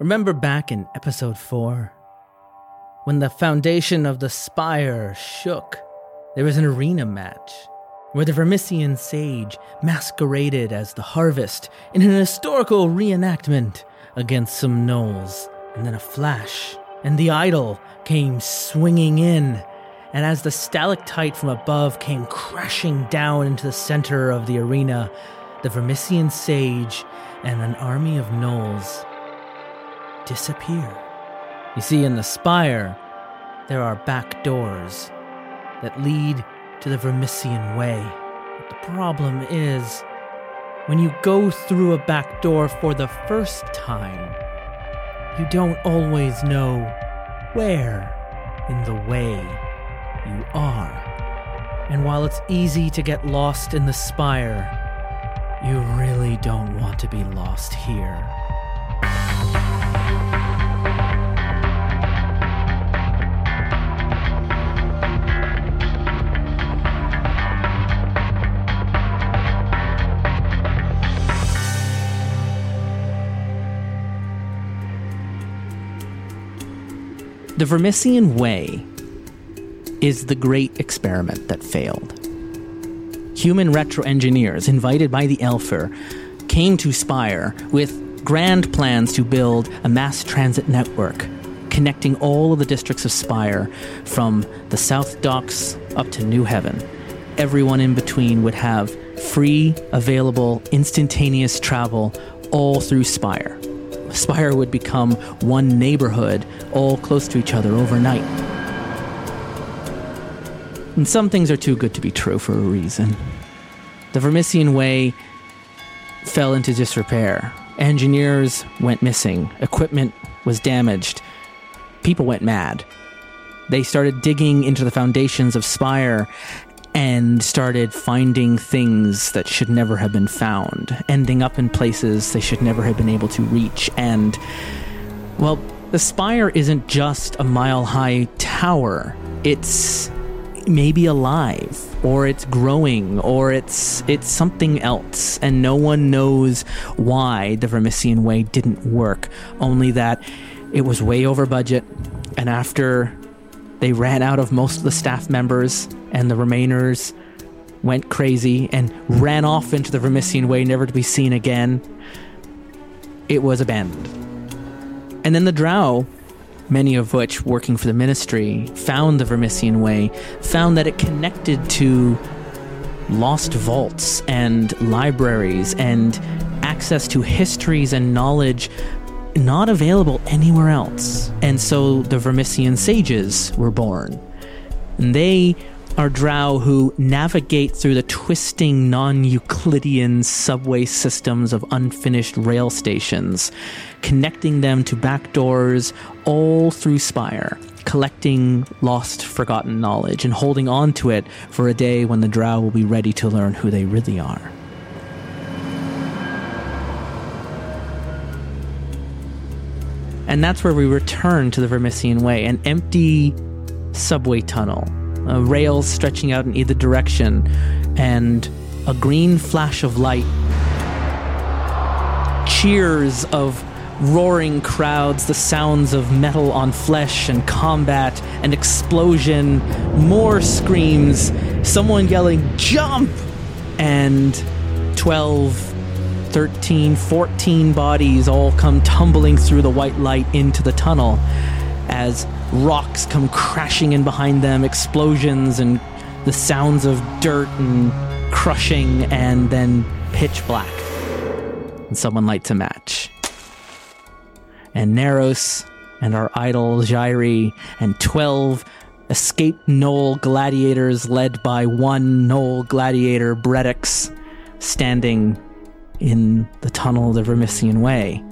Remember back in episode 4? When the foundation of the spire shook, there was an arena match where the Vermissian sage masqueraded as the harvest in an historical reenactment against some gnolls. And then a flash, and the idol came swinging in. And as the stalactite from above came crashing down into the center of the arena, the Vermissian sage and an army of gnolls disappear. You see, in the spire, there are back doors that lead to the Vermissian Way. But the problem is, when you go through a back door for the first time, you don't always know where in the way you are. And while it's easy to get lost in the spire, you really don't want to be lost here. The Vermissian Way is the great experiment that failed. Human retro engineers, invited by the Aelfir, came to Spire with grand plans to build a mass transit network connecting all of the districts of Spire from the South Docks up to New Heaven. Everyone in between would have free, available, instantaneous travel all through Spire. Spire would become one neighborhood, all close to each other overnight. And some things are too good to be true for a reason. The Vermissian Way fell into disrepair. Engineers went missing. Equipment was damaged. People went mad. They started digging into the foundations of Spire and started finding things that should never have been found, ending up in places they should never have been able to reach. And, well, the spire isn't just a mile high tower, it's maybe alive or it's growing or it's it's something else. And no one knows why the Vermissian way didn't work. Only that it was way over budget and after they ran out of most of the staff members, and the remainers went crazy and ran off into the Vermissian Way, never to be seen again. It was abandoned. And then the Drow, many of which working for the ministry, found the Vermissian Way, found that it connected to lost vaults and libraries and access to histories and knowledge not available anywhere else. And so the Vermissian sages were born. And they are drow who navigate through the twisting non Euclidean subway systems of unfinished rail stations, connecting them to back doors all through Spire, collecting lost, forgotten knowledge and holding on to it for a day when the drow will be ready to learn who they really are. And that's where we return to the Vermissian Way, an empty subway tunnel, uh, rails stretching out in either direction, and a green flash of light. Cheers of roaring crowds, the sounds of metal on flesh and combat and explosion, more screams, someone yelling, Jump! And 12 13, 14 bodies all come tumbling through the white light into the tunnel as rocks come crashing in behind them, explosions and the sounds of dirt and crushing, and then pitch black. And someone lights a match. And Neros and our idol Jairi and 12 escaped Gnoll gladiators led by one Gnoll gladiator, Bredix, standing in the tunnel of the Vermissian Way,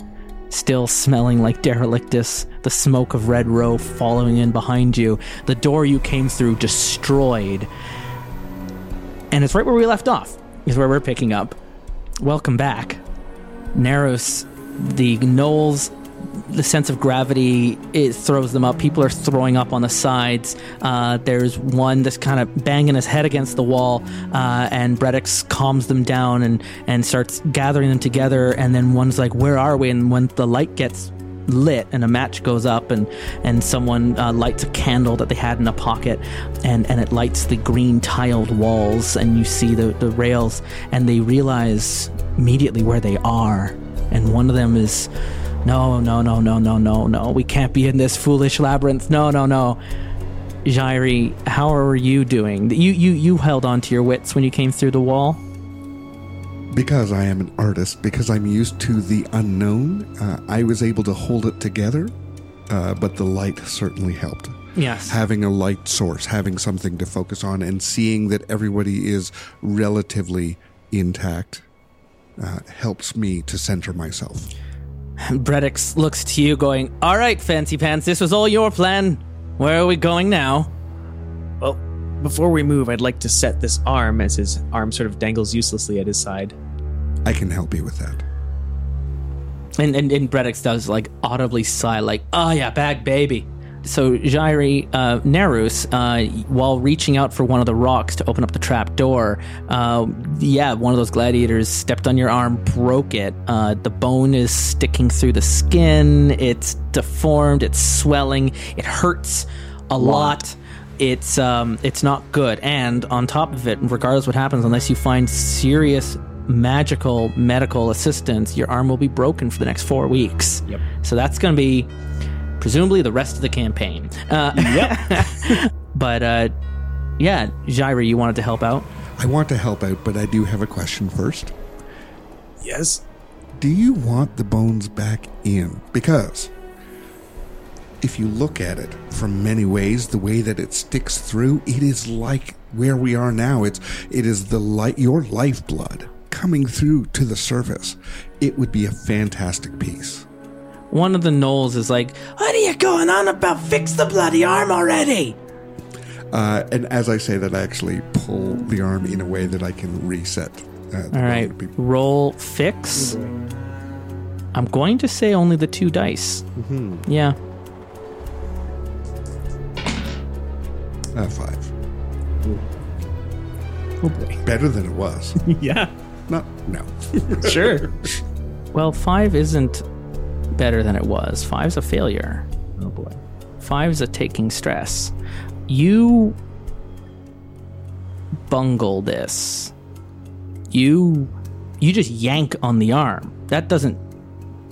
still smelling like derelictus, the smoke of Red Row following in behind you, the door you came through destroyed. And it's right where we left off, is where we're picking up. Welcome back. Neros, the gnolls the sense of gravity it throws them up. People are throwing up on the sides. Uh, there's one that's kind of banging his head against the wall, uh, and Bredix calms them down and and starts gathering them together. And then one's like, "Where are we?" And when the light gets lit and a match goes up and and someone uh, lights a candle that they had in a pocket and and it lights the green tiled walls and you see the the rails and they realize immediately where they are and one of them is no no no no no no no we can't be in this foolish labyrinth no no no Jairi, how are you doing? You you you held on to your wits when you came through the wall. Because I am an artist, because I'm used to the unknown, uh, I was able to hold it together. Uh, but the light certainly helped. Yes. Having a light source, having something to focus on, and seeing that everybody is relatively intact uh, helps me to center myself. Bredix looks to you, going, "All right, Fancy Pants, this was all your plan. Where are we going now?" Well, before we move, I'd like to set this arm as his arm sort of dangles uselessly at his side. I can help you with that. And and, and Bredix does like audibly sigh, like, "Oh yeah, bag baby." So Jairi uh, Neros, uh, while reaching out for one of the rocks to open up the trap door, uh, yeah, one of those gladiators stepped on your arm, broke it. Uh, the bone is sticking through the skin. It's deformed. It's swelling. It hurts a lot. It's um, it's not good. And on top of it, regardless what happens, unless you find serious magical medical assistance, your arm will be broken for the next four weeks. Yep. So that's going to be presumably the rest of the campaign. Uh, Yep. but uh, yeah, Jairi, you wanted to help out. I want to help out, but I do have a question first. yes. Do you want the bones back in? Because if you look at it from many ways, the way that it sticks through, it is like where we are now. It's it is the light your lifeblood coming through to the surface. It would be a fantastic piece. One of the gnolls is like, "What are you going on about? Fix the bloody arm already!" Uh, and as I say that, I actually pull the arm in a way that I can reset. Uh, All right, roll fix. I'm going to say only the two dice. Yeah. uh, five. Oh boy. Better than it was. yeah. Not no. Sure. Well, five isn't better than it was. Five's a failure. oh boy. Five's a taking stress. You bungle this. You you just yank on the arm. That doesn't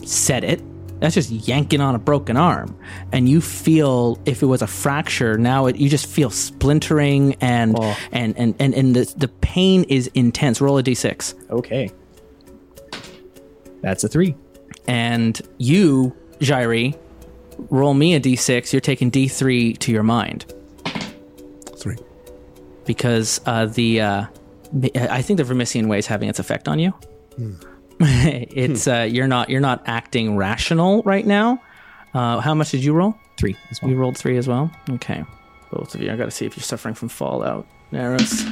set it. That's just yanking on a broken arm. And you feel if it was a fracture, now it, you just feel splintering and Oh. and, and, and, and the, the pain is intense. Roll a d6. Okay. That's a three. And you, Jairi, roll me a d6. You're taking d3 to your mind. Three. because uh, the uh, I think the Vermissian way is having its effect on you. it's uh, you're not you're not acting rational right now. Uh, how much did you roll? Three as well. You rolled three as well. Okay, both of you. I got to see if you're suffering from fallout. Neros,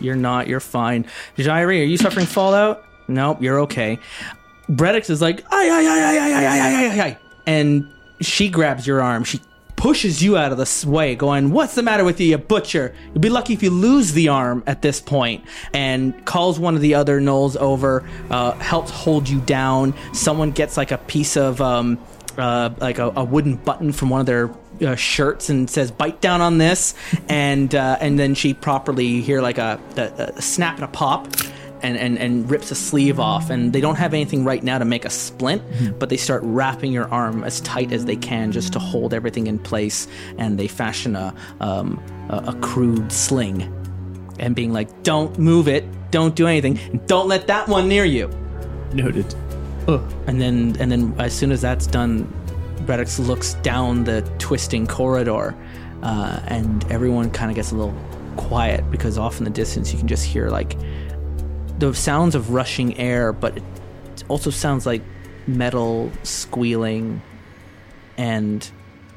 you're not. You're fine. Jairi, are you suffering fallout? Nope, you're okay. Bredix is like, ay, ay, ay, ay, ay, ay, ay, ay, ay. And she grabs your arm. She pushes you out of the way, going, What's the matter with you, you butcher? You'll be lucky if you lose the arm at this point. And calls one of the other gnolls over, uh, helps hold you down. Someone gets like a piece of, um, uh, like a, a wooden button from one of their uh, shirts and says bite down on this and uh, and then she properly hear like a, a, a snap and a pop and, and, and rips a sleeve off. And they don't have anything right now to make a splint, but they start wrapping your arm as tight as they can just to hold everything in place. And they fashion a, um, a, a crude sling and being like, don't move it, don't do anything, don't let that one near you. Noted. And then, and then, as soon as that's done, Bredix looks down the twisting corridor, uh, and everyone kind of gets a little quiet because off in the distance you can just hear like the sounds of rushing air, but it also sounds like metal squealing, and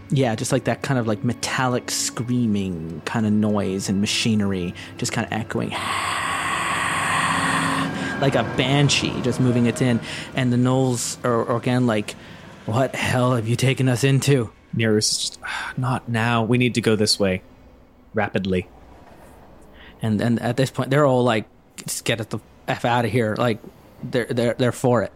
yeah, just like that kind of like metallic screaming kind of noise and machinery just kind of echoing like a banshee just moving its in and the gnolls are, are again like what hell have you taken us into Nearest is just "Ah, not now. We need to go this way, rapidly. and and at this point they're all like just get the f out of here like they're they're they're for it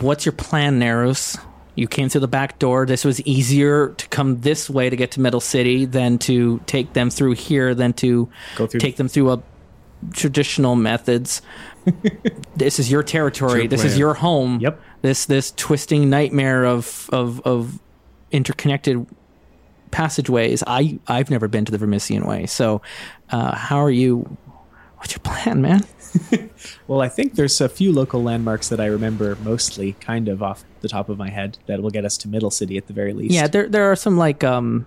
what's your plan Neros? You came through the back door. This was easier to come this way to get to Middle City than to take them through here than to Go through- take them through a traditional methods. this is your territory. Your this is your home. Yep. This this twisting nightmare of of of interconnected passageways. I I've never been to the Vermissian Way. So, uh, how are you? What's your plan, man? Well, I think there's a few local landmarks that I remember mostly, kind of off the top of my head, that will get us to Middle City at the very least. Yeah, there there are some like um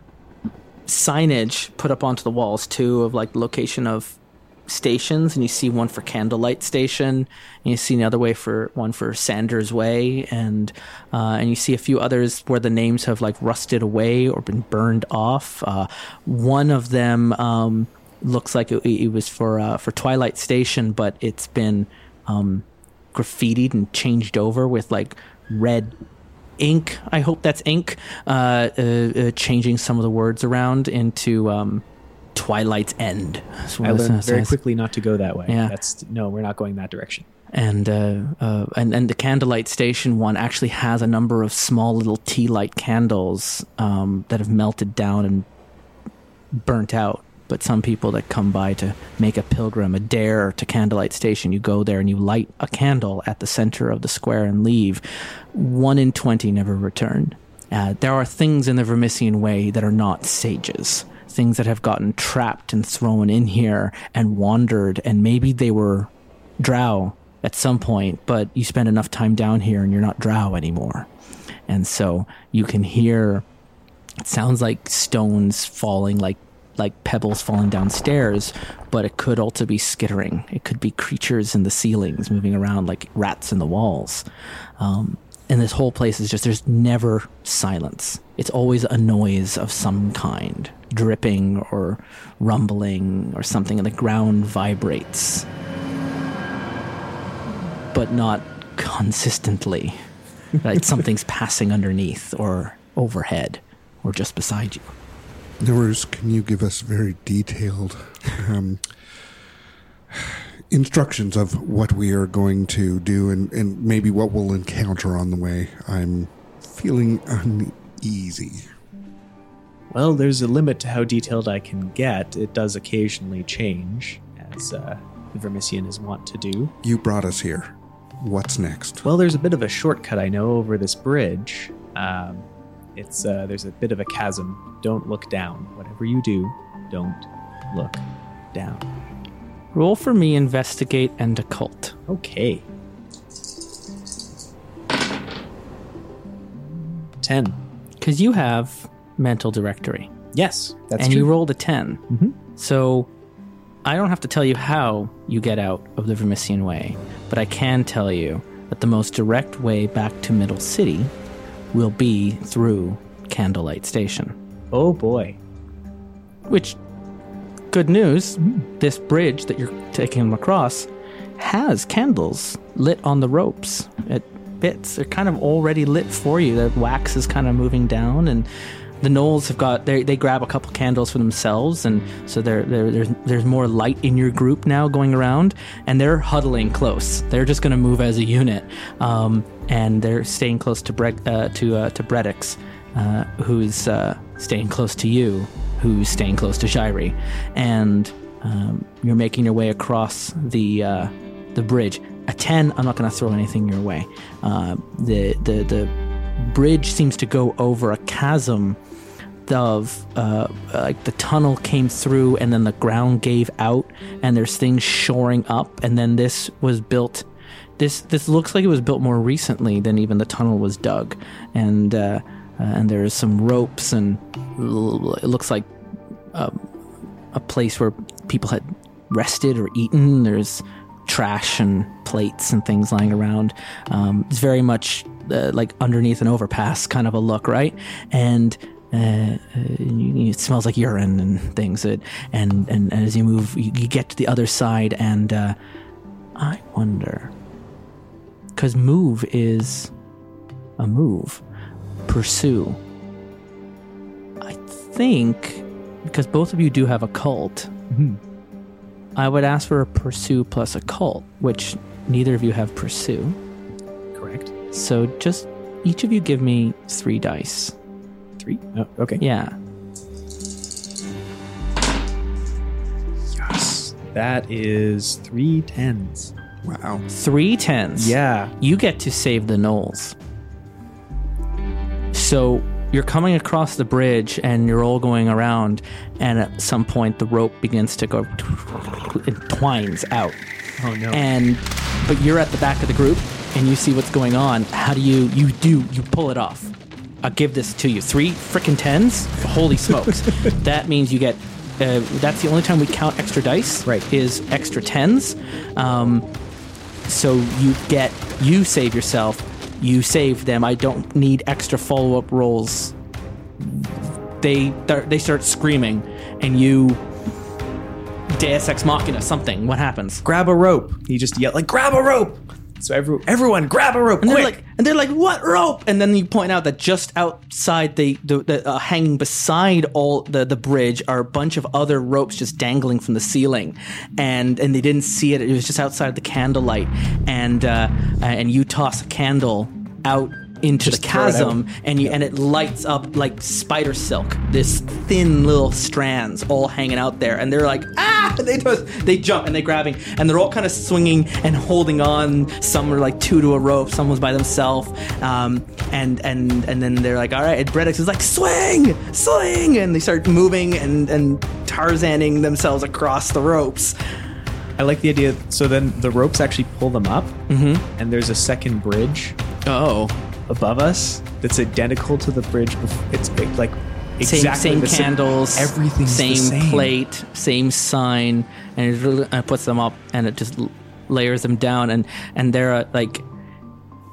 signage put up onto the walls too of like the location of stations and you see one for Candlelight Station and you see another way for one for Sanders Way and uh, and you see a few others where the names have like rusted away or been burned off. Uh, one of them um, looks like it, it was for uh, for Twilight Station, but it's been um, graffitied and changed over with like red ink. I hope that's ink. Uh, uh, uh, changing some of the words around into um, Twilight's End. I learned very says. quickly not to go that way. Yeah. That's no, we're not going that direction. And uh, uh, and and the candlelight station one actually has a number of small little tea light candles um, that have melted down and burnt out. But some people that come by to make a pilgrim, a dare to Candlelight Station, you go there and you light a candle at the center of the square and leave. One in twenty never return. Uh, there are things in the Vermissian Way that are not sages. Things that have gotten trapped and thrown in here and wandered, and maybe they were drow at some point, but you spend enough time down here and you're not drow anymore. And so you can hear it sounds like stones falling like like pebbles falling downstairs, but it could also be skittering. It could be creatures in the ceilings moving around like rats in the walls. Um, and this whole place is just there's never silence. It's always a noise of some kind, dripping or rumbling or something, and the ground vibrates but not consistently. like something's passing underneath or overhead or just beside you. Neros, can you give us very detailed um, instructions of what we are going to do and, and maybe what we'll encounter on the way? I'm feeling uneasy. Well, there's a limit to how detailed I can get. It does occasionally change, as uh, the Vermissian is wont to do. You brought us here. What's next? Well, there's a bit of a shortcut I know over this bridge. Um, it's uh, there's a bit of a chasm. Don't look down. Whatever you do, don't look down. Roll for me, investigate and occult. Okay. Ten. Because you have mental directory. Yes, that's and true. you rolled a 10. Mhm. So I don't have to tell you how you get out of the Vermissian Way, but I can tell you that the most direct way back to Middle City will be through Candlelight Station. oh boy. Which, good news, this bridge that you're taking them across has candles lit on the ropes at bits. They're kind of already lit for you. The wax is kind of moving down, and the gnolls have got they grab a couple candles for themselves, and so there there there's there's more light in your group now going around, and they're huddling close. They're just going to move as a unit, um, and they're staying close to Bre- uh, to uh, to Bredix, uh, who's uh, staying close to you, who's staying close to Jairi, and um, you're making your way across the uh, the bridge. A ten, I'm not going to throw anything your way. Uh, the the the bridge seems to go over a chasm of uh, like the tunnel came through and then the ground gave out and there's things shoring up and then this was built this this looks like it was built more recently than even the tunnel was dug and uh, uh, and there's some ropes and it looks like a place where people had rested or eaten. There's trash and plates and things lying around. Um, it's very much uh, like underneath an overpass kind of a look, right? And uh, uh, it smells like urine and things. It, and, and and as you move, you, you get to the other side, and uh, I wonder because move is a move, pursue. I think because both of you do have occult, I would ask for a pursue plus occult, which neither of you have pursue. Correct. So just each of you give me three dice. Three? Oh, okay. Yeah. Yes. That is three tens. Wow. Three tens. Yeah. You get to save the Gnolls. So you're coming across the bridge and you're all going around, and at some point the rope begins to go, it twines out. Oh no. and but you're at the back of the group and you see what's going on how do you you do you pull it off i'll give this to you. Three freaking tens? Holy smokes. That means you get uh, that's the only time we count extra dice Right. is extra tens. Um, so you get you save yourself you save them. I don't need extra follow-up rolls. They they start screaming and you deus ex machina something. What happens? Grab a rope. He just yelled like, "Grab a rope!" So every, everyone, grab a rope, And quick! they're like, and they're like, what rope? And then you point out that just outside the, the, the uh, hanging beside all the, the bridge are a bunch of other ropes just dangling from the ceiling, and and they didn't see it. It was just outside the candlelight, and uh, and you toss a candle out into Just the throw it out. chasm, and you and it lights up like spider silk. This thin little strands all hanging out there, and they're like, ah! They just they jump and they're grabbing, and they're all kind of swinging and holding on. Some are like two to a rope, some was by themselves, um, and and and then they're like, all right. And Bredix is like, swing, swing, and they start moving and and Tarzaning themselves across the ropes. I like the idea. So then the ropes actually pull them up, Mm-hmm. and there's a second bridge Oh, above us that's identical to the bridge. Before. It's big, like same exactly same the same- candles, same, the same plate, same sign, and it really, uh, puts them up and it just layers them down, and and they're uh, like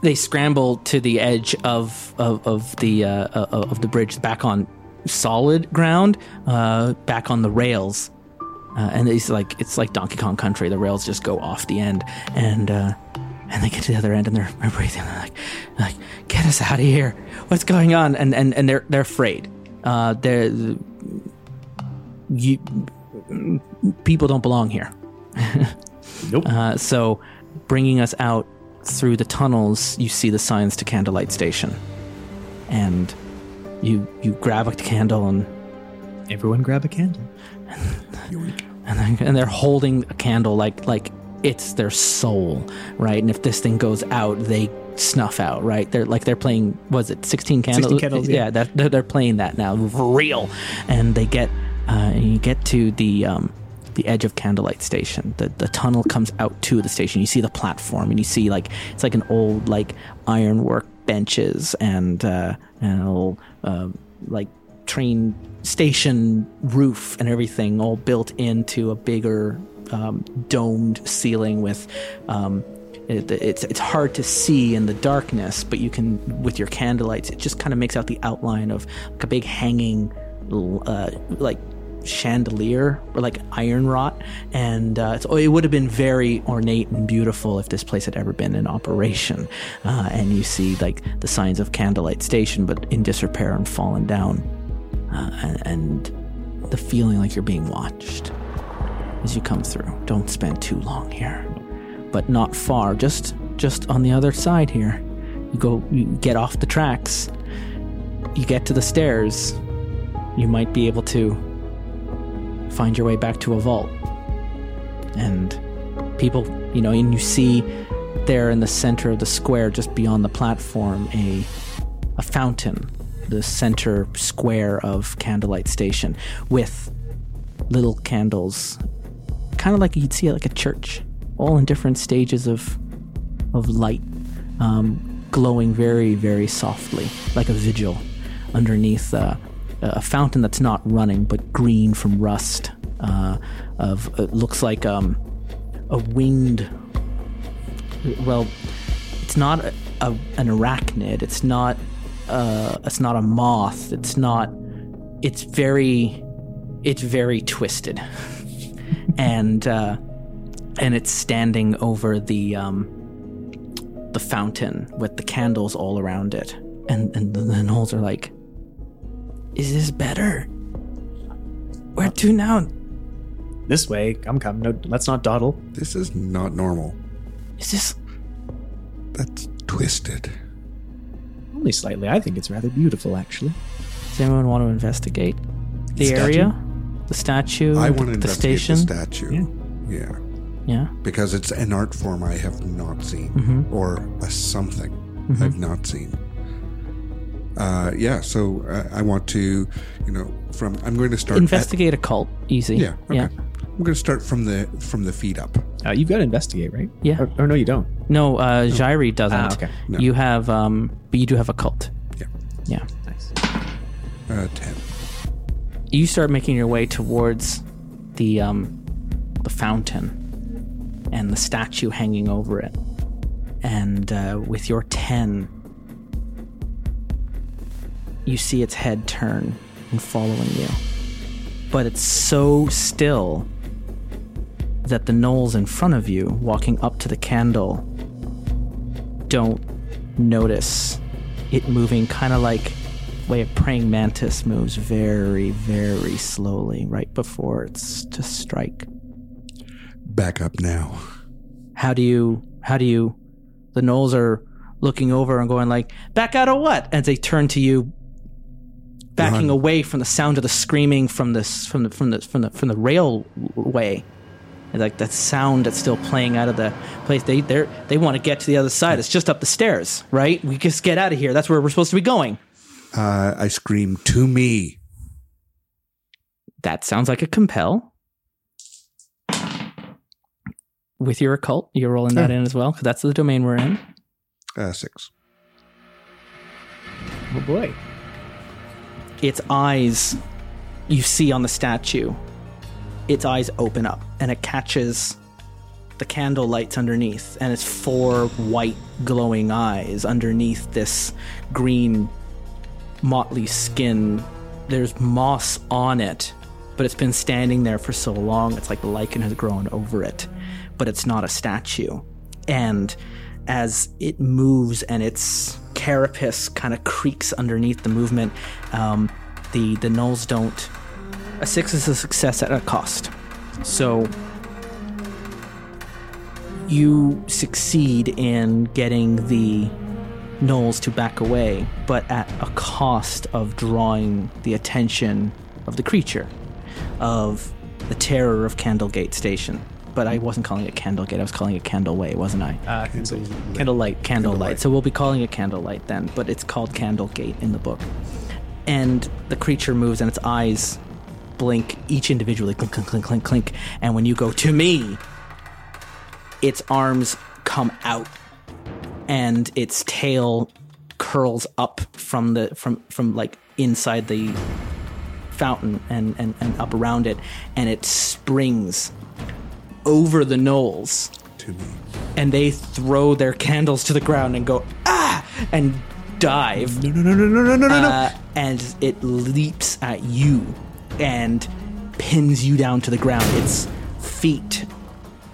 they scramble to the edge of of, of the uh, uh, of the bridge back on solid ground, uh, back on the rails. Uh, and it's like it's like Donkey Kong Country. The rails just go off the end, and uh, and they get to the other end, and they're, they're breathing. They're like, like, get us out of here! What's going on? And and, and they're they're afraid. Uh, they're you people don't belong here. Nope. Uh, so, bringing us out through the tunnels, you see the signs to Candlelight Station, and you you grab a candle and Everyone, grab a candle. and, then, and they're holding a candle like like it's their soul, right? And if this thing goes out, they snuff out, right? They're like they're playing. Was it sixteen candles? 16 candles, yeah. that, they're, they're playing that now for real, and they get uh, and you get to the. Um, the edge of Candlelight Station. The the tunnel comes out to the station. You see the platform, and you see like it's like an old like ironwork benches and uh, and an old uh, like train station roof and everything all built into a bigger um, domed ceiling with um, it, it's it's hard to see in the darkness, but you can with your candlelights. It just kind of makes out the outline of like a big hanging, uh, like chandelier or like iron wrought, and uh, it's, it would have been very ornate and beautiful if this place had ever been in operation. Uh, and you see like the signs of Candlelight Station, but in disrepair and fallen down, uh, and, and the feeling like you're being watched as you come through. Don't spend too long here, but not far. Just just on the other side here. You go. You get off the tracks. You get to the stairs. You might be able to find your way back to a vault. And people, you know, and you see there in the center of the square, just beyond the platform, a a fountain, the center square of Candlelight Station, with little candles, kind of like you'd see like a church, all in different stages of of light, um, glowing very, very softly, like a vigil, underneath uh, a fountain that's not running but green from rust. Uh, of it looks like um, a winged. Well, it's not a, a, an arachnid. It's not. Uh, it's not a moth. It's not. It's very. It's very twisted, and uh, and it's standing over the um, the fountain with the candles all around it, and and the gnolls are like, "Is this better? Where to now? This way. Come, come. No, let's not dawdle. This is not normal. Is this That's twisted. only slightly. I think it's rather beautiful, actually. Does anyone want to investigate the Statue? area, the statue, I the, want to the investigate station? the statue. Yeah. yeah. because it's an art form I have not seen, Mm-hmm. or a something I've not seen. Uh, yeah, so uh, I want to, you know, from I'm going to start. at- Investigate occult. Easy. yeah, okay. Yeah. I'm going to start from the from the feet up. Uh, you've got to investigate, right? Yeah. Or, or no, you don't. No, uh, Jairi doesn't. Ah, okay. No. You have, um, but you do have occult. Yeah, Yeah. Nice. uh, ten. You start making your way towards the um, the fountain and the statue hanging over it, and uh, with your ten, you see its head turn and following you, but it's so still that the gnolls in front of you, walking up to the candle, don't notice it moving kind of like way a praying mantis moves very, very slowly right before it's to strike. Back up now. How do you, how do you, the gnolls are looking over and going like, back out of what? As they turn to you, backing Run. away from the sound of the screaming from this, from the, from the, from the, from the railway. Like that sound that's still playing out of the place. They they they want to get to the other side. It's just up the stairs, right? We just get out of here. That's where we're supposed to be going. Uh, I scream to me. That sounds like a compel. With your occult, you're rolling that in as well, because that's the domain we're in. Uh, six. Oh boy. Its eyes, you see on the statue, its eyes open up and it catches the candle lights underneath, and it's four white glowing eyes underneath this green, motley skin. There's moss on it, but it's been standing there for so long, it's like the lichen has grown over it. But it's not a statue. And as it moves and its carapace kind of creaks underneath the movement, um, the the gnolls don't. A six is a success at a cost. So you succeed in getting the gnolls to back away, but at a cost of drawing the attention of the creature, of the terror of Candlegate Station. But I wasn't calling it Candlegate, I was calling it Candleway, wasn't I? Uh, so candlelight. Candlelight. So we'll be calling it Candlelight then, but it's called Candlegate in the book. And the creature moves and its eyes blink each individually, clink, clink, clink, clink, clink. And when you go to me, its arms come out and its tail curls up from the from from like inside the fountain and and, and up around it, and it springs over the gnolls to me, and they throw their candles to the ground and go ah and dive. No no no no no no no no. Uh, and it leaps at you and pins you down to the ground. Its feet,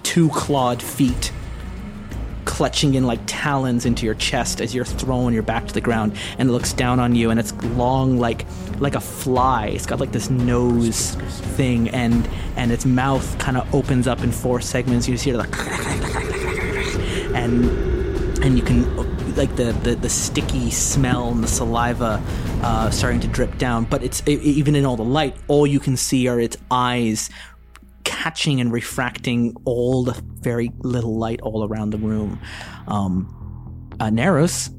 two clawed feet clutching in like talons into your chest as you're throwing your back to the ground and it looks down on you and it's long like like a fly. It's got like this nose thing and and its mouth kind of opens up in four segments. You see it like and and you can like the, the, the sticky smell and the saliva uh, starting to drip down. But it's e- even in all the light all you can see are its eyes catching and refracting all the very little light all around the room um uh Neros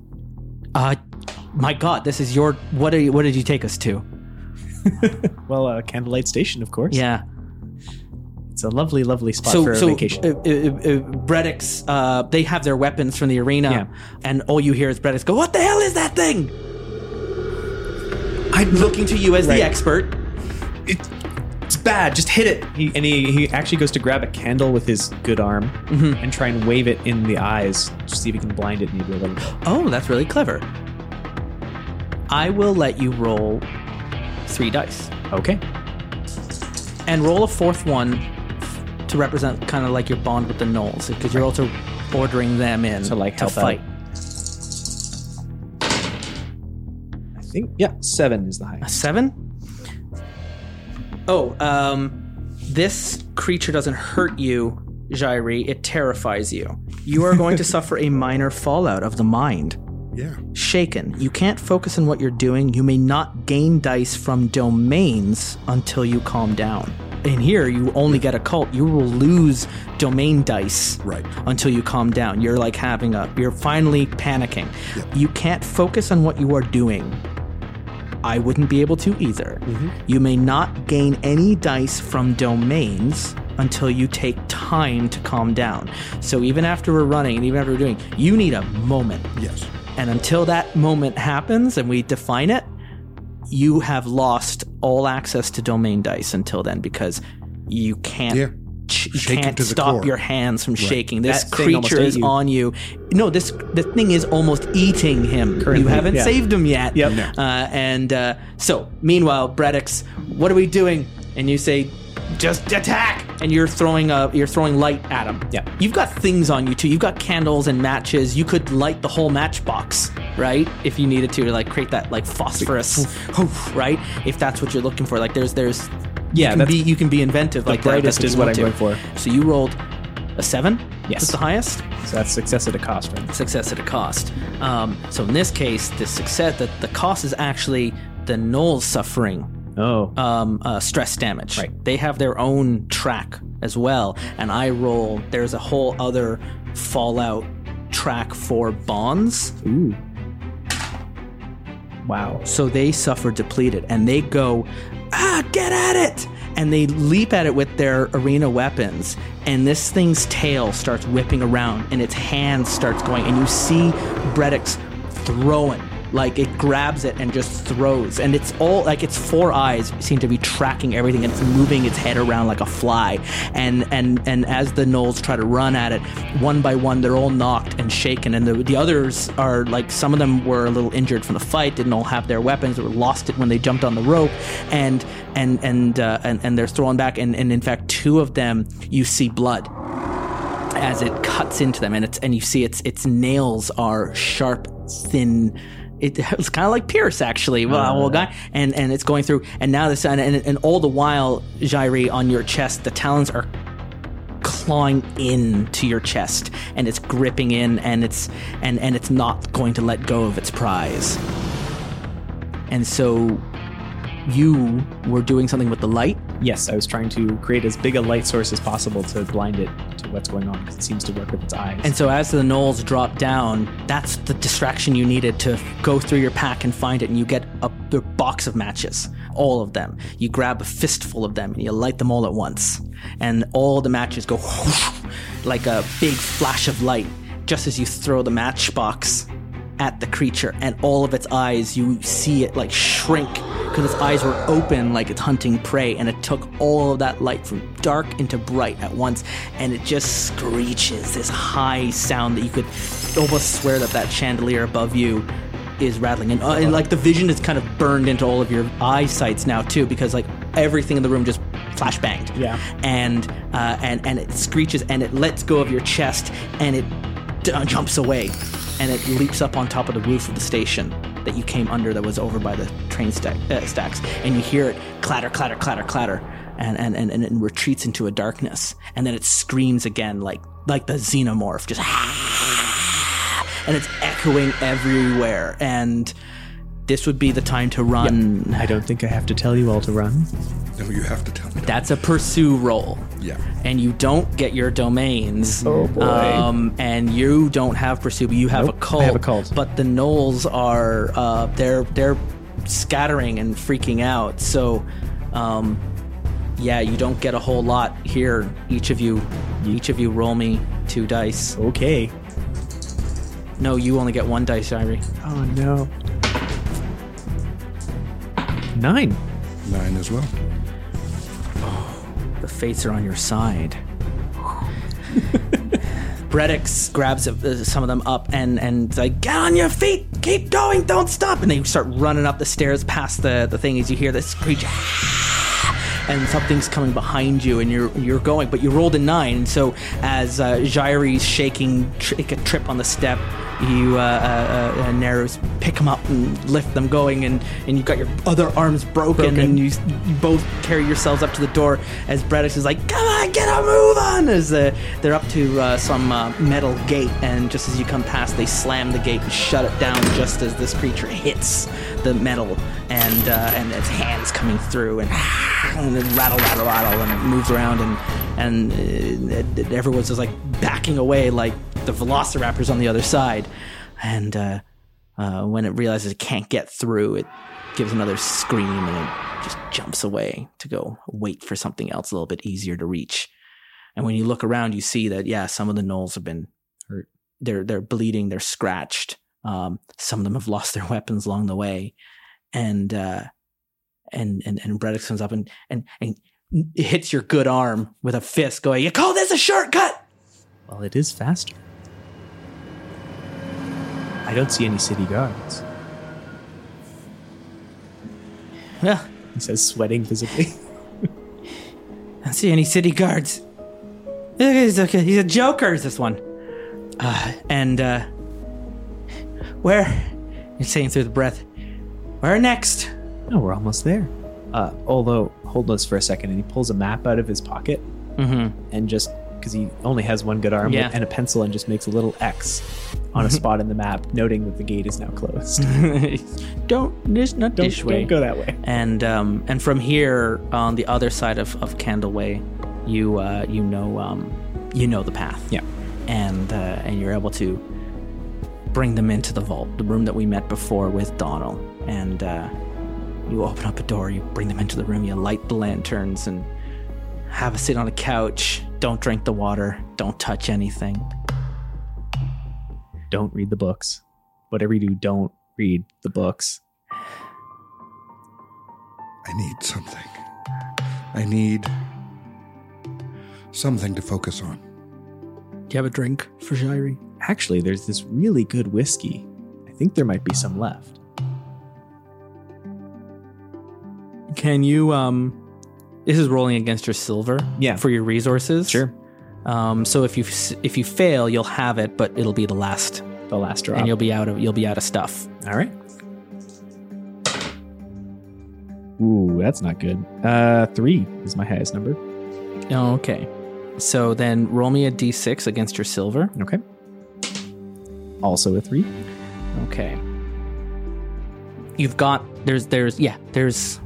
uh my god this is your what are you what did you take us to Well, uh, Candlelight Station, of course. yeah It's a lovely, lovely spot so for a so vacation. uh, uh, uh, Bredix, uh, they have their weapons from the arena, Yeah. and all you hear is Bredix go, "What the hell is that thing?" I'm looking to you as Right. the expert. it, it's bad. Just hit it. He, and he, he actually goes to grab a candle with his good arm Mm-hmm. and try and wave it in the eyes to see if he can blind it. Maybe a little. Oh, that's really clever. I will let you roll three dice Okay. and roll a fourth one to represent kind of like your bond with the gnolls, because you're also ordering them in To, like, to help out. fight. I think yeah, seven is the A highest. seven? Oh, um, this creature doesn't hurt you, Jairi. It terrifies you. You are going to suffer a minor fallout of the mind. Yeah. shaken. You can't focus on what you're doing. You may not gain dice from domains until you calm down. In here, you only get occult. You will lose domain dice Right. until you calm down. You're like having a, you're finally panicking. You can't focus on what you are doing. I wouldn't be able to either. Mm-hmm. You may not gain any dice from domains until you take time to calm down. So even after we're running and even after we're doing, you need a moment. Yes. And until that moment happens and we define it, you have lost all access to domain dice until then because you can't Yeah. Ch- you Shaken can't stop core. your hands from shaking. This That creature is you. on you. No, this the thing is almost eating him. you haven't yeah. saved him yet. Yep. Uh, and uh, so, meanwhile, Bredix, what are we doing? And you say, just attack! And you're throwing uh, you're throwing light at them. Yeah. You've got things on you too. You've got candles and matches. You could light the whole matchbox, right? If you needed to, to like create that like phosphorus, right? If that's what you're looking for. Like there's there's Yeah, you can be you can be inventive like that, brightest that's is what I'm going for. So you rolled a seven. Yes. That's the highest So that's success at a cost, right? success at a cost. Um, so in this case, the success that the cost is actually the gnolls suffering Oh. um, uh, stress damage. Right. They have their own track as well, and I roll. There's a whole other Fallout track for bonds, Ooh. Wow. so they suffer depleted, and they go, ah, get at it, and they leap at it with their arena weapons, and this thing's tail starts whipping around, and its hand starts going, and you see Bredix throwing. Like it grabs it and just throws, and it's all like its four eyes seem to be tracking everything, and it's moving its head around like a fly. And and and as the gnolls try to run at it, one by one, they're all knocked and shaken, and the the others are like some of them were a little injured from the fight, didn't all have their weapons, or lost it when they jumped on the rope, and and and uh, and, and they're thrown back, and, and in fact, two of them you see blood as it cuts into them, and it's and you see its its nails are sharp, thin. It, it's kind of like Pierce, actually, well, well, guy, and and it's going through, and now this, and and, and all the while, Jairi, on your chest, the talons are clawing in to your chest, and it's gripping in, and it's and and it's not going to let go of its prize, and so you were doing something with the light. Yes, I was trying to create as big a light source as possible to blind it what's going on because it seems to work with its eyes. And so as the gnolls drop down, that's the distraction you needed to go through your pack and find it, and you get a, box of matches, all of them. You grab a fistful of them and you light them all at once, and all the matches go like a big flash of light just as you throw the matchbox at the creature, and all of its eyes, you see it like shrink because its eyes were open like it's hunting prey, and it took all of that light from dark into bright at once, and it just screeches this high sound that you could almost swear that that chandelier above you is rattling, and, uh, and like the vision is kind of burned into all of your eyesights now too, because like everything in the room just flash banged, Yeah. and uh, and and it screeches and it lets go of your chest, and it d- uh, jumps away and it leaps up on top of the roof of the station that you came under that was over by the train uh, stacks and you hear it clatter clatter clatter clatter and, and, and, and it retreats into a darkness and then it screams again like like the xenomorph just and it's echoing everywhere and this would be the time to run I don't think I have to tell you all to run. No, you have to tell me. that's a pursue roll Yeah. and you don't get your domains. Oh, boy. Um, and you don't have pursue, but you have Nope, a I cult. have occult. But the gnolls are uh, they're they're scattering and freaking out. So, um, yeah, you don't get a whole lot here. Each of you, each of you, roll me two dice. Okay. No, you only get one dice, Jairi. Oh no. Nine. Nine as well. Oh, The fates are on your side. Bredix grabs uh, some of them up and and like, "Get on your feet! Keep going! Don't stop!" And they start running up the stairs past the the thing. As you hear this screech, and something's coming behind you, and you're you're going, but you rolled a nine. So as uh, Jairi's shaking, trick a trip on the step, you uh, uh, uh, Neros pick them up and lift them going, and, and you've got your other arms broken, Broken. and you, you both carry yourselves up to the door as Braddock is like, "Come on, get a move on!" As uh, they're up to uh, some uh, metal gate, and just as you come past, they slam the gate and shut it down just as this creature hits the metal, and uh, and its hands coming through, and, and then rattle, rattle, rattle, and it moves around, and and uh, everyone's just like backing away, like the Velociraptors on the other side, and uh, uh, when it realizes it can't get through, it gives another scream and it just jumps away to go wait for something else a little bit easier to reach. And when you look around, you see that yeah, some of the gnolls have been Hurt. They're they're bleeding. They're scratched. Um, some of them have lost their weapons along the way, and uh, and and and Bredix comes up and and and hits your good arm with a fist, going, "You call this a shortcut?" Well, it is faster. I don't see any city guards. Well, He says, sweating visibly. I don't see any city guards. He's a, he's a joker, is this one. Uh, and, uh, where? You're saying through the breath, where next? no, we're almost there. Uh, although, hold us for a second, and he pulls a map out of his pocket Mm-hmm. and just because he only has one good arm Yeah. and a pencil and just makes a little X on a spot in the map, noting that the gate is now closed. don't, this, not don't, this way. don't go that way. and um, and from here on the other side of, of Candleway, you uh, you know um, you know the path. Yeah. and uh, and you're able to bring them into the vault, the room that we met before with Donald. And uh, you open up a door, you bring them into the room, you light the lanterns, and have a sit on a couch. Don't drink the water. Don't touch anything. Don't read the books. Whatever you do, don't read the books. I need something. I need something to focus on. Do you have a drink for Jairi? Actually, there's this really good whiskey. I think there might be some left. Can you um? This is rolling against your silver. Yeah. For your resources. Sure. Um. So if you if you fail, you'll have it, but it'll be the last, The last drop. and you'll be out of you'll be out of stuff. All right. Ooh, that's not good. Uh, three is my highest number. Okay. So then roll me a d6 against your silver. Okay. Also a three. Okay. You've got there's there's yeah there's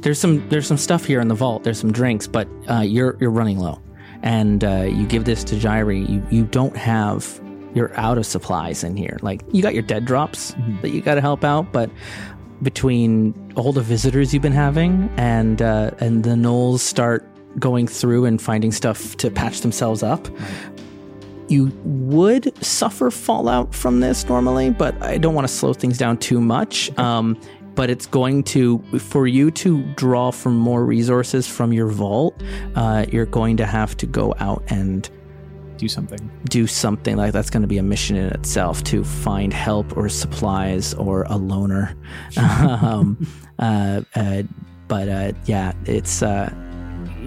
there's some there's some stuff here in the vault. There's some drinks, but uh, you're you're running low, and uh, you give this to Jairi. You you don't have you're out of supplies in here. Like you got your dead drops that you got to help out, but between all the visitors you've been having and uh, and the gnolls start going through and finding stuff to patch themselves up you would suffer fallout from this normally, but I don't want to slow things down too much. Um, but it's going to, for you to draw from more resources from your vault, uh, you're going to have to go out and Do something. do something like that's going to be a mission in itself to find help or supplies or a loner. um, uh, uh, but uh, yeah, it's uh,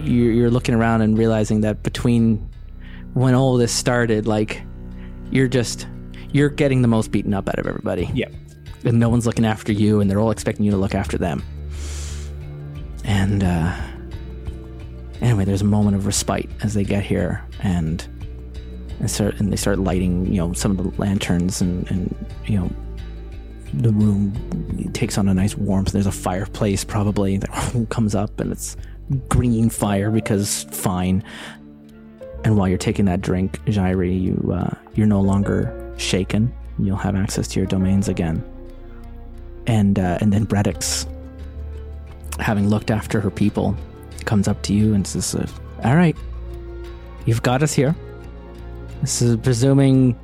you're, you're looking around and realizing that between when all this started, like you're just you're getting the most beaten up out of everybody, Yeah. And no one's looking after you, and they're all expecting you to look after them. And uh, anyway, there's a moment of respite as they get here, and and start and they start lighting, you know, some of the lanterns, and and you know, the room takes on a nice warmth. There's a fireplace probably that comes up, and it's green fire because fine. And while you're taking that drink, Jairi, you uh, you're no longer shaken. You'll have access to your domains again. And uh, and then Bredix, having looked after her people, comes up to you and says, uh, "All right, you've got us here. This is presuming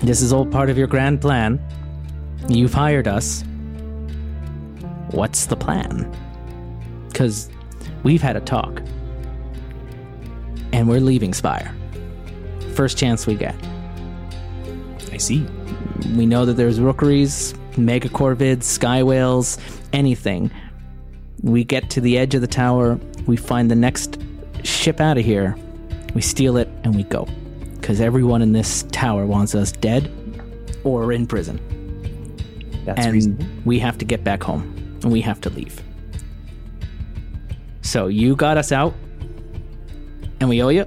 this is all part of your grand plan. You've hired us. What's the plan? Because we've had a talk, and we're leaving Spire. First chance we get. I see. We know that there's rookeries, megacorvids, sky whales, anything. We get to the edge of the tower, we find the next ship out of here, we steal it, and we go. Because everyone in this tower wants us dead or in prison. That's and reasonable. we have to get back home and we have to leave. So you got us out and we owe you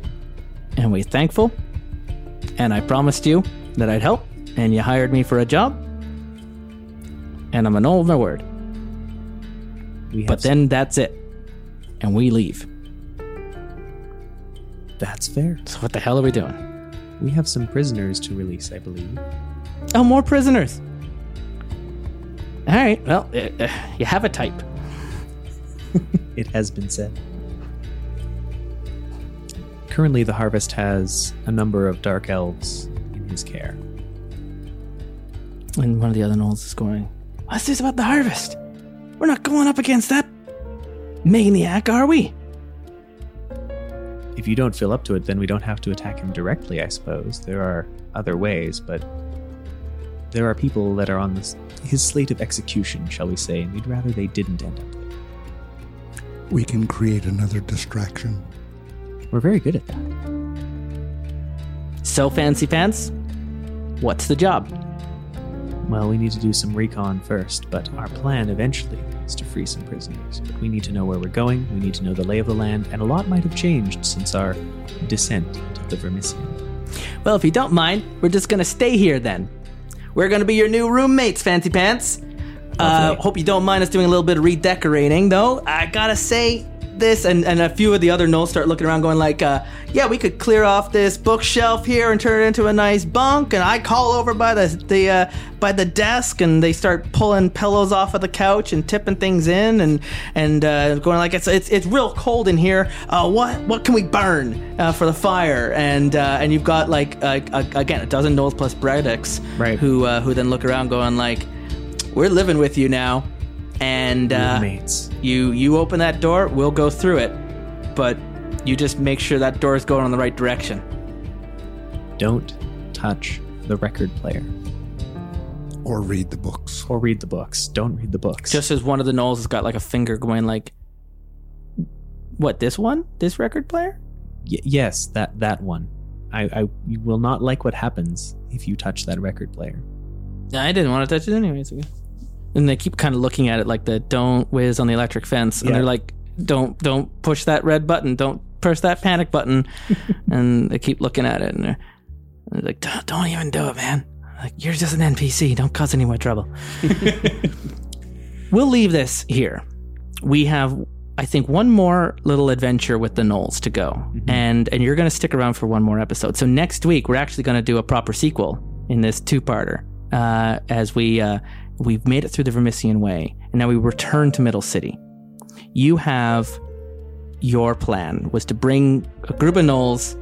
and we're thankful. And I promised you that I'd help and you hired me for a job. And I'm an old my word. But then that's it. And we leave. that's fair. So what the hell are we doing? We have some prisoners to release, I believe. Oh, more prisoners. All right. Well, uh, uh, you have a type. It has been said. Currently, the harvest has a number of dark elves in his care. And one of the other gnolls is going, What's this about the harvest? We're not going up against that maniac, are we? If you don't fill up to it, then we don't have to attack him directly, I suppose. There are other ways, but there are people that are on this, his slate of execution, shall we say, and we'd rather they didn't end up there. We can create another distraction. We're very good at that. So, fancy pants, what's the job? Well, we need to do some recon first, but our plan eventually is to free some prisoners. But we need to know where we're going, we need to know the lay of the land, and a lot might have changed since our descent into the Vermissian. Well, if you don't mind, we're just gonna stay here then. We're gonna be your new roommates, fancy pants. Uh, hope you don't mind us doing a little bit of redecorating, though. I gotta say this, and, and a few of the other gnolls start looking around, going like, uh, "Yeah, we could clear off this bookshelf here and turn it into a nice bunk." And I call over by the the uh, by the desk, and they start pulling pillows off of the couch and tipping things in, and and uh, going like, "It's it's it's real cold in here. Uh, what what can we burn uh, for the fire?" And uh, and you've got like again a dozen gnolls plus Bredix, Right. Who uh, who then look around, going like, "We're living with you now." And uh, you you open that door, we'll go through it, but you just make sure that door is going in the right direction. Don't touch the record player Or read the books. or read the books. Don't read the books. Just as one of the gnolls has got like a finger going like, what this one, this record player? Y- yes, that that one. I, I you will not like what happens if you touch that record player. I didn't want to touch it anyways. And they keep kind of looking at it like the don't whiz on the electric fence, and Yeah. they're like, don't don't push that red button, don't press that panic button, and they keep looking at it, and they're, they're like, don't, don't even do it, man. Like you're just an NPC, don't cause any more trouble. we'll leave this here. We have, I think, one more little adventure with the gnolls to go, and and you're going to stick around for one more episode. So next week we're actually going to do a proper sequel in this two-parter, uh, as we uh, we've made it through the Vermissian Way, and now we return to Middle City. You have your plan was to bring a group of gnolls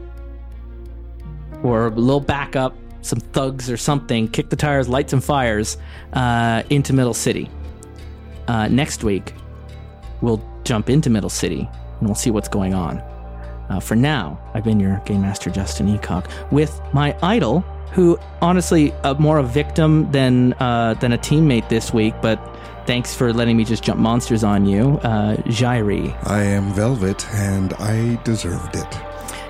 or a little backup, some thugs or something, kick the tires, light some fires uh, into Middle City. Uh, next week, we'll jump into Middle City and we'll see what's going on. Uh, for now, I've been your game master, Justin Eacock, with my idol, who honestly uh, more a victim than uh, than a teammate this week, but thanks for letting me just jump monsters on you, uh, Jairi. I am Velvet, and I deserved it.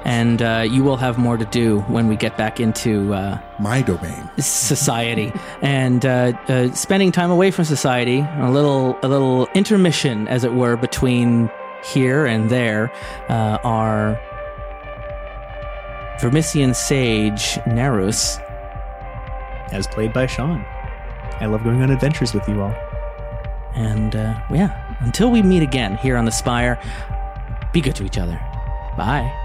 And uh, you will have more to do when we get back into uh, My domain. society and uh, uh, spending time away from society. A little, a little intermission, as it were, between here and there. Uh, our Vermissian sage Neros. As played by Sean. I love going on adventures with you all. And uh, yeah, until we meet again here on the Spire, be good to each other. Bye.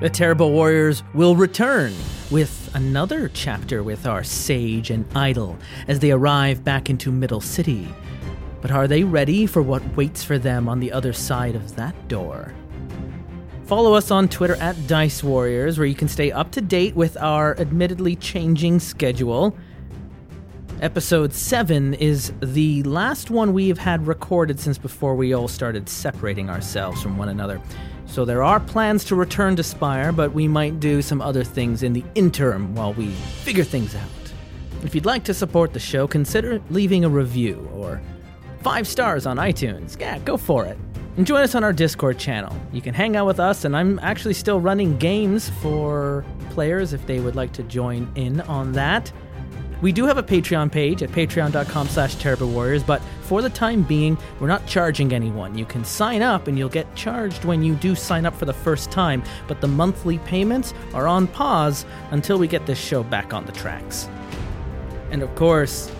The Terrible Warriors will return with another chapter with our sage and idol as they arrive back into Middle City. But are they ready for what waits for them on the other side of that door? Follow us on Twitter at Dice Warriors, where you can stay up to date with our admittedly changing schedule. Episode 7 is the last one we have had recorded since before we all started separating ourselves from one another. So there are plans to return to Spire, but we might do some other things in the interim while we figure things out. If you'd like to support the show, consider leaving a review or five stars on iTunes. Yeah, go for it. And join us on our Discord channel. You can hang out with us, and I'm actually still running games for players if they would like to join in on that. We do have a Patreon page at patreon.com slash warriors, but for the time being, we're not charging anyone. You can sign up and you'll get charged when you do sign up for the first time, but the monthly payments are on pause until we get this show back on the tracks. And of course,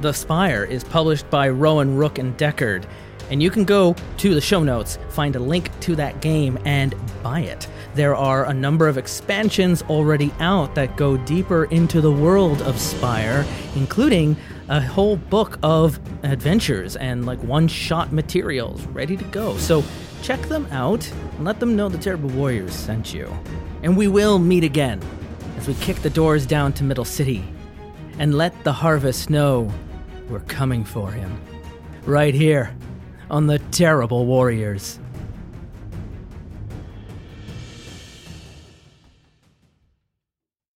The Spire is published by Rowan Rook and Deckard, and you can go to the show notes, find a link to that game, and buy it. There are a number of expansions already out that go deeper into the world of Spire, including a whole book of adventures and like one shot materials ready to go. So check them out and let them know the Terrible Warriors sent you. And we will meet again as we kick the doors down to Middle City and let the harvest know we're coming for him. Right here on the Terrible Warriors.